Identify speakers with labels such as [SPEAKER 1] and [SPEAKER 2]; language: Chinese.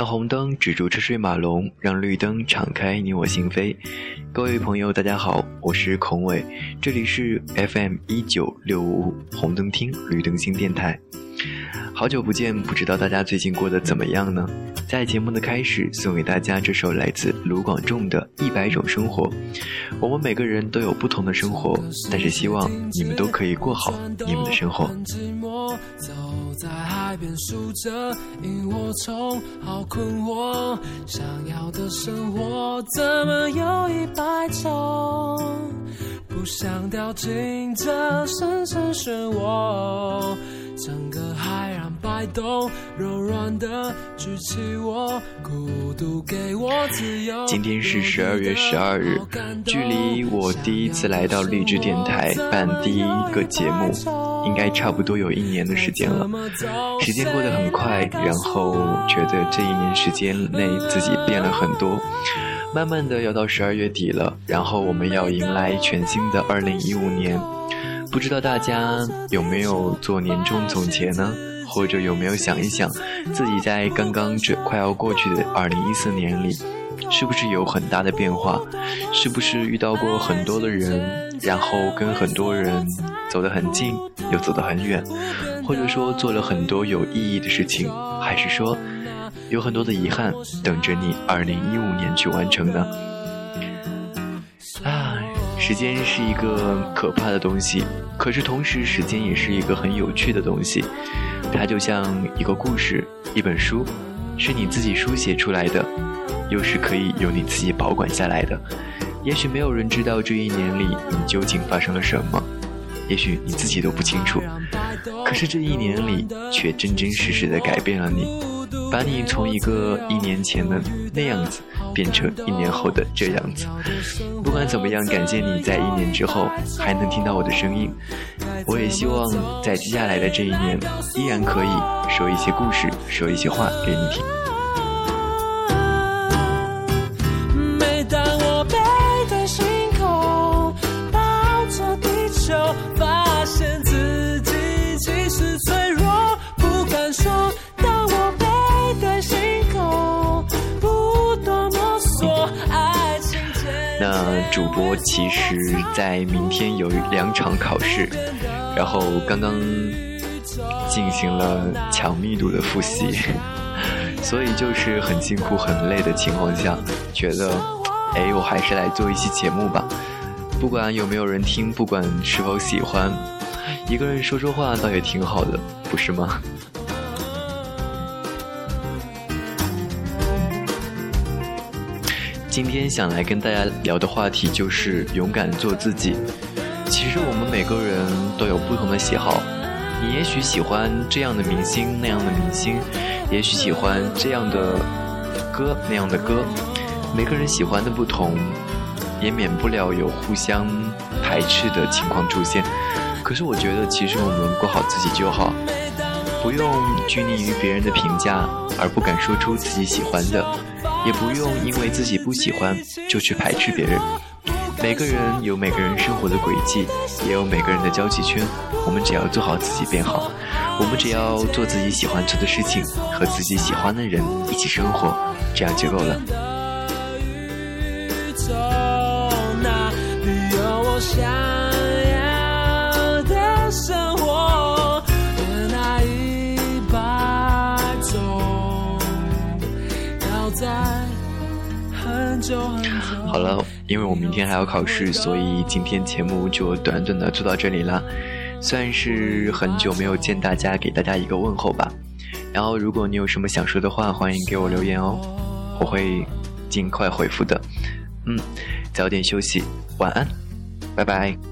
[SPEAKER 1] 让红灯止住车水马龙，让绿灯敞开你我心扉。各位朋友，大家好，我是孔伟，这里是 FM 一九六五红灯厅绿灯新电台。好久不见，不知道大家最近过得怎么样呢？在节目的开始，送给大家这首来自卢广仲的《一百种生活》。我们每个人都有不同的生活，但是希望你们都可以过好你们的生活。走在海边数着萤火虫，好困惑，想要的生活怎么有一百种？不想掉进这深深漩涡。整个海摆动，柔软的举起我，孤独给我自由。今天是十二月十二日，距离我第一次来到励志电台办第一个节目，应该差不多有一年的时间了。时间过得很快，然后觉得这一年时间内自己变了很多。慢慢的要到十二月底了，然后我们要迎来全新的二零一五年。不知道大家有没有做年终总结呢？或者有没有想一想，自己在刚刚这快要过去的二零一四年里，是不是有很大的变化？是不是遇到过很多的人，然后跟很多人走得很近，又走得很远？或者说做了很多有意义的事情，还是说有很多的遗憾等着你二零一五年去完成呢？时间是一个可怕的东西，可是同时，时间也是一个很有趣的东西。它就像一个故事，一本书，是你自己书写出来的，又是可以由你自己保管下来的。也许没有人知道这一年里你究竟发生了什么，也许你自己都不清楚。可是这一年里，却真真实实的改变了你。把你从一个一年前的那样子变成一年后的这样子，不管怎么样，感谢你在一年之后还能听到我的声音。我也希望在接下来的这一年，依然可以说一些故事，说一些话给你听。主播其实，在明天有两场考试，然后刚刚进行了强密度的复习，所以就是很辛苦、很累的情况下，觉得，哎，我还是来做一期节目吧。不管有没有人听，不管是否喜欢，一个人说说话倒也挺好的，不是吗？今天想来跟大家聊的话题就是勇敢做自己。其实我们每个人都有不同的喜好，你也许喜欢这样的明星那样的明星，也许喜欢这样的歌那样的歌。每个人喜欢的不同，也免不了有互相排斥的情况出现。可是我觉得，其实我们过好自己就好，不用拘泥于别人的评价而不敢说出自己喜欢的。也不用因为自己不喜欢就去排斥别人。每个人有每个人生活的轨迹，也有每个人的交际圈。我们只要做好自己便好。我们只要做自己喜欢做的事情，和自己喜欢的人一起生活，这样就够了。好了，因为我明天还要考试，所以今天节目就短短的做到这里了。算是很久没有见大家，给大家一个问候吧。然后，如果你有什么想说的话，欢迎给我留言哦，我会尽快回复的。嗯，早点休息，晚安，拜拜。